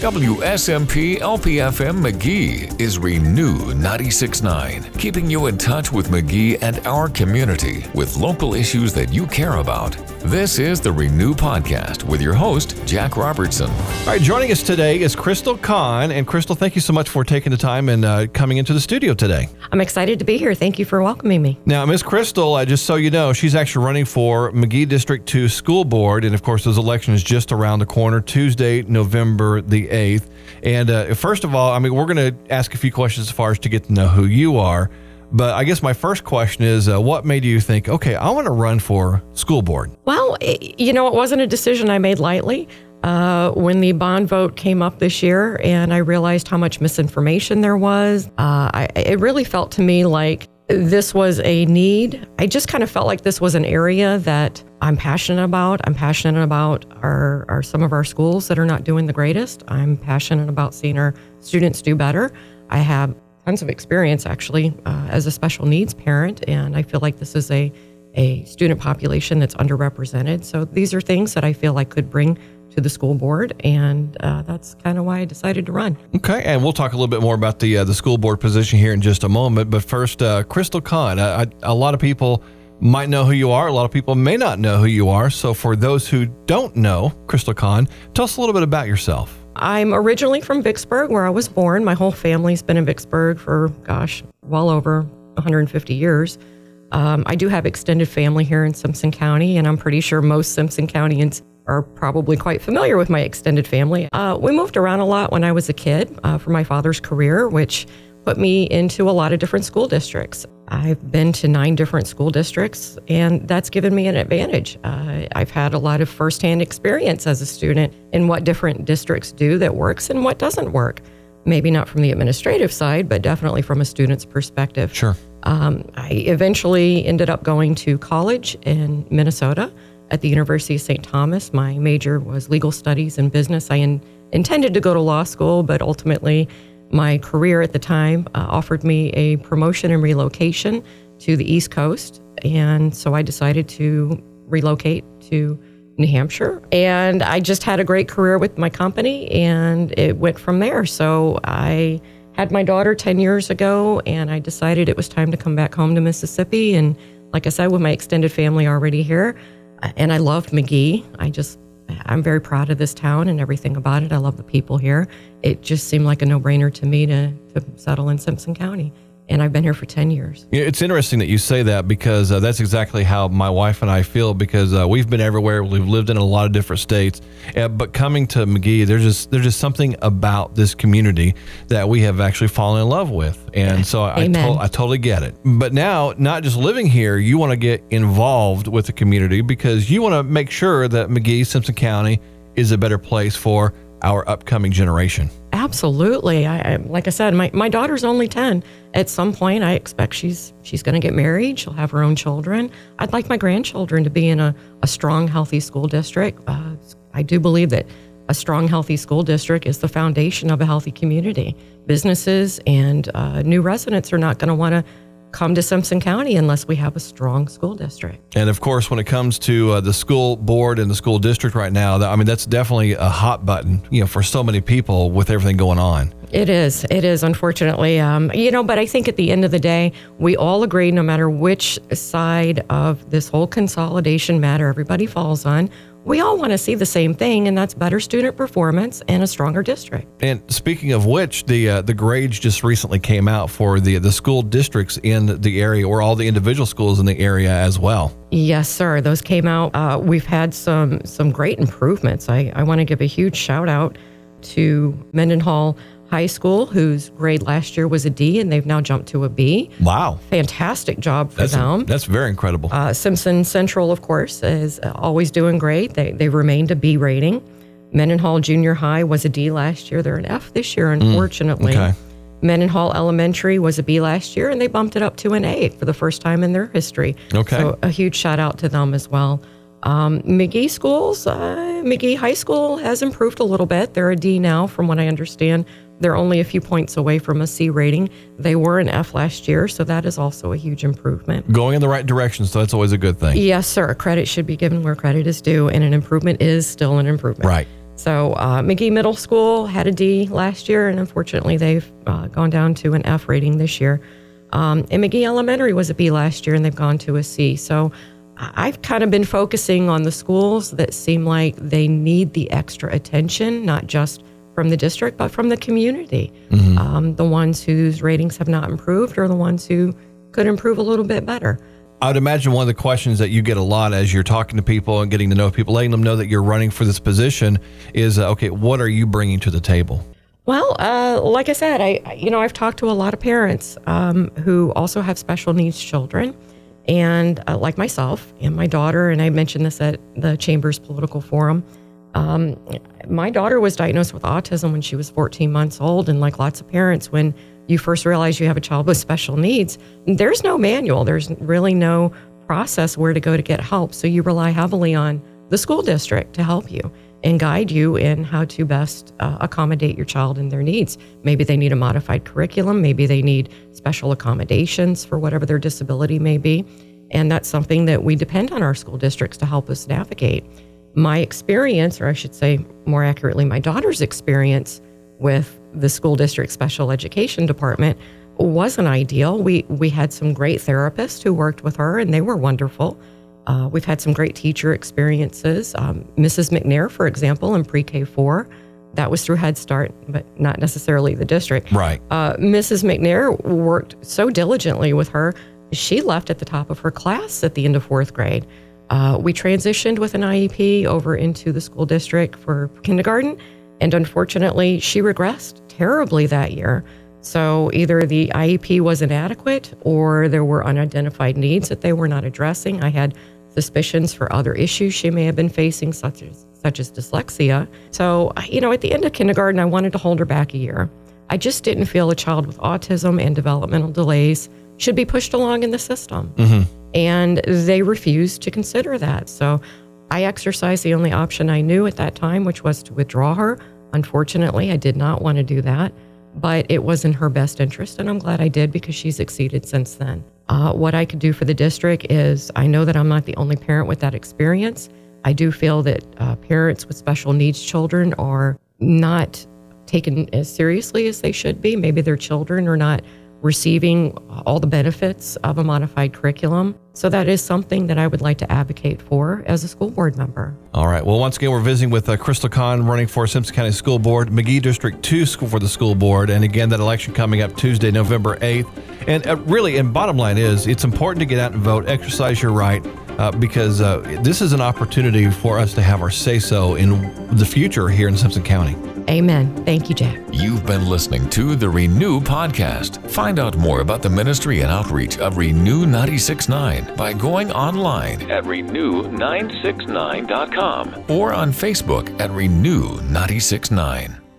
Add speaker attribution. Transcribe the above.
Speaker 1: WSMP LPFM Magee is Renew 96.9, keeping you in touch with Magee and our community with local issues that you care about. This is the Renew Podcast with your host, Jack Robertson.
Speaker 2: All right, joining us today is Krystal Kahn. And Krystal, thank you so much for taking the time and uh, coming into the studio today.
Speaker 3: I'm excited to be here. Thank you for welcoming me.
Speaker 2: Now, Miss Krystal, uh, just so you know, she's actually running for Magee District 2 School Board. And of course, those elections just around the corner, Tuesday, November the 8th. And uh, first of all, I mean, we're going to ask a few questions as far as to get to know who you are. But I guess my first question is uh, what made you think, okay, I want to run for school board?
Speaker 3: Well, it, you know, it wasn't a decision I made lightly. Uh, when the bond vote came up this year and I realized how much misinformation there was, uh, I, it really felt to me like this was a need. I just kind of felt like this was an area that I'm passionate about. I'm passionate about our, our some of our schools that are not doing the greatest. I'm passionate about seeing our students do better. I have tons of experience actually uh, as a special needs parent, and I feel like this is a a student population that's underrepresented. So these are things that I feel I could bring to the school board, and uh, that's kind of why I decided to run.
Speaker 2: Okay, and we'll talk a little bit more about the uh, the school board position here in just a moment. But first, uh, Krystal Kahn, uh, a lot of people might know who you are. A lot of people may not know who you are. So for those who don't know Krystal Kahn, tell us a little bit about yourself.
Speaker 3: I'm originally from Vicksburg, where I was born. My whole family's been in Vicksburg for, gosh, well over 150 years. Um, I do have extended family here in Simpson County, and I'm pretty sure most Simpson Countyans are probably quite familiar with my extended family. Uh, we moved around a lot when I was a kid uh, for my father's career, which put me into a lot of different school districts. I've been to nine different school districts, and that's given me an advantage. Uh, I've had a lot of firsthand experience as a student in what different districts do that works and what doesn't work. Maybe not from the administrative side, but definitely from a student's perspective.
Speaker 2: Sure.
Speaker 3: Um, I eventually ended up going to college in Minnesota at the University of St. Thomas. My major was legal studies and business. I in, intended to go to law school, but ultimately, my career at the time uh, offered me a promotion and relocation to the East Coast. And so I decided to relocate to New Hampshire. And I just had a great career with my company, and it went from there. So I had my daughter 10 years ago, and I decided it was time to come back home to Mississippi. And like I said, with my extended family already here, and I loved Magee. I just, I'm very proud of this town and everything about it. I love the people here. It just seemed like a no brainer to me to, to settle in Simpson County and I've been here for 10 years.
Speaker 2: It's interesting that you say that because uh, that's exactly how my wife and I feel because uh, we've been everywhere. We've lived in a lot of different states. Uh, but coming to Magee, there's just there's just something about this community that we have actually fallen in love with. And so I, I, to- I totally get it. But now, not just living here, you want to get involved with the community because you want to make sure that Magee, Simpson County is a better place for our upcoming generation.
Speaker 3: Absolutely. I, I, like I said, my, my daughter's only 10. At some point, I expect she's she's going to get married. She'll have her own children. I'd like my grandchildren to be in a, a strong, healthy school district. Uh, I do believe that a strong, healthy school district is the foundation of a healthy community. Businesses and uh, new residents are not going to want to come to Simpson County unless we have a strong school district.
Speaker 2: And of course, when it comes to uh, the school board and the school district right now, I mean, that's definitely a hot button, you know, for so many people with everything going on.
Speaker 3: It is. It is, unfortunately. Um, you know, but I think at the end of the day, we all agree no matter which side of this whole consolidation matter everybody falls on, we all want to see the same thing, and that's better student performance and a stronger district.
Speaker 2: And speaking of which, the uh, the grades just recently came out for the the school districts in the area, or all the individual schools in the area as well.
Speaker 3: Yes, sir. Those came out. Uh, we've had some some great improvements. I, I want to give a huge shout out to Mendenhall High School, whose grade last year was a D, and they've now jumped to a B.
Speaker 2: Wow.
Speaker 3: Fantastic job for
Speaker 2: that's
Speaker 3: them.
Speaker 2: That's very incredible.
Speaker 3: Uh, Simpson Central, of course, is always doing great. They, they remained a B rating. Mendenhall Junior High was a D last year. They're an F this year, mm, unfortunately. Mm, okay. Mendenhall Elementary was a B last year, and they bumped it up to an A for the first time in their history.
Speaker 2: Okay.
Speaker 3: So a huge shout out to them as well. Um, Magee schools, uh, Magee High School has improved a little bit. They're a D now, from what I understand. They're only a few points away from a C rating. They were an F last year, so that is also a huge improvement.
Speaker 2: Going in the right direction, so that's always a good thing.
Speaker 3: Yes, sir. Credit should be given where credit is due, and an improvement is still an improvement.
Speaker 2: Right.
Speaker 3: So uh, Magee Middle School had a D last year, and unfortunately, they've uh, gone down to an F rating this year. Um, and Magee Elementary was a B last year, and they've gone to a C. So I've kind of been focusing on the schools that seem like they need the extra attention, not just from the district, but from the community. Mm-hmm. Um, the ones whose ratings have not improved, or the ones who could improve a little bit better.
Speaker 2: I would imagine one of the questions that you get a lot as you're talking to people and getting to know people, letting them know that you're running for this position, is uh, okay. What are you bringing to the table?
Speaker 3: Well, uh, like I said, I you know I've talked to a lot of parents um, who also have special needs children, and uh, like myself and my daughter, and I mentioned this at the Chamber's Political Forum. Um, my daughter was diagnosed with autism when she was 14 months old, and like lots of parents, when you first realize you have a child with special needs, there's no manual. There's really no process where to go to get help. So you rely heavily on the school district to help you and guide you in how to best uh, accommodate your child and their needs. Maybe they need a modified curriculum, maybe they need special accommodations for whatever their disability may be. And that's something that we depend on our school districts to help us navigate. My experience, or I should say more accurately, my daughter's experience with the school district special education department wasn't ideal. We we had some great therapists who worked with her, and they were wonderful. Uh, we've had some great teacher experiences. Um, Mrs. McNair, for example, in pre-K four, that was through Head Start, but not necessarily the district.
Speaker 2: Right.
Speaker 3: Uh, Mrs. McNair worked so diligently with her. She left at the top of her class at the end of fourth grade. Uh, we transitioned with an IEP over into the school district for kindergarten and unfortunately, she regressed terribly that year. So either the IEP was inadequate or there were unidentified needs that they were not addressing. I had suspicions for other issues she may have been facing, such as such as dyslexia. So, you know, at the end of kindergarten, I wanted to hold her back a year. I just didn't feel a child with autism and developmental delays should be pushed along in the system. Mm-hmm. And they refused to consider that. So I exercised the only option I knew at that time, which was to withdraw her. Unfortunately, I did not want to do that, but it was in her best interest, and I'm glad I did because she's exceeded since then. Uh, what I could do for the district is I know that I'm not the only parent with that experience. I do feel that uh, parents with special needs children are not taken as seriously as they should be. Maybe their children are not receiving all the benefits of a modified curriculum. So that is something that I would like to advocate for as a school board member.
Speaker 2: All right. Well, once again, we're visiting with uh, Krystal Kahn running for Simpson County School Board, Magee District 2 School for the School Board. And again, that election coming up Tuesday, November 8th. And uh, really, and bottom line is, it's important to get out and vote, exercise your right, uh, because uh, this is an opportunity for us to have our say so in the future here in Simpson County.
Speaker 3: Amen. Thank you, Jack.
Speaker 1: You've been listening to the Renew Podcast. Find out more about the ministry and outreach of Renew 969 by going online at renew969.com or on Facebook at Renew 969.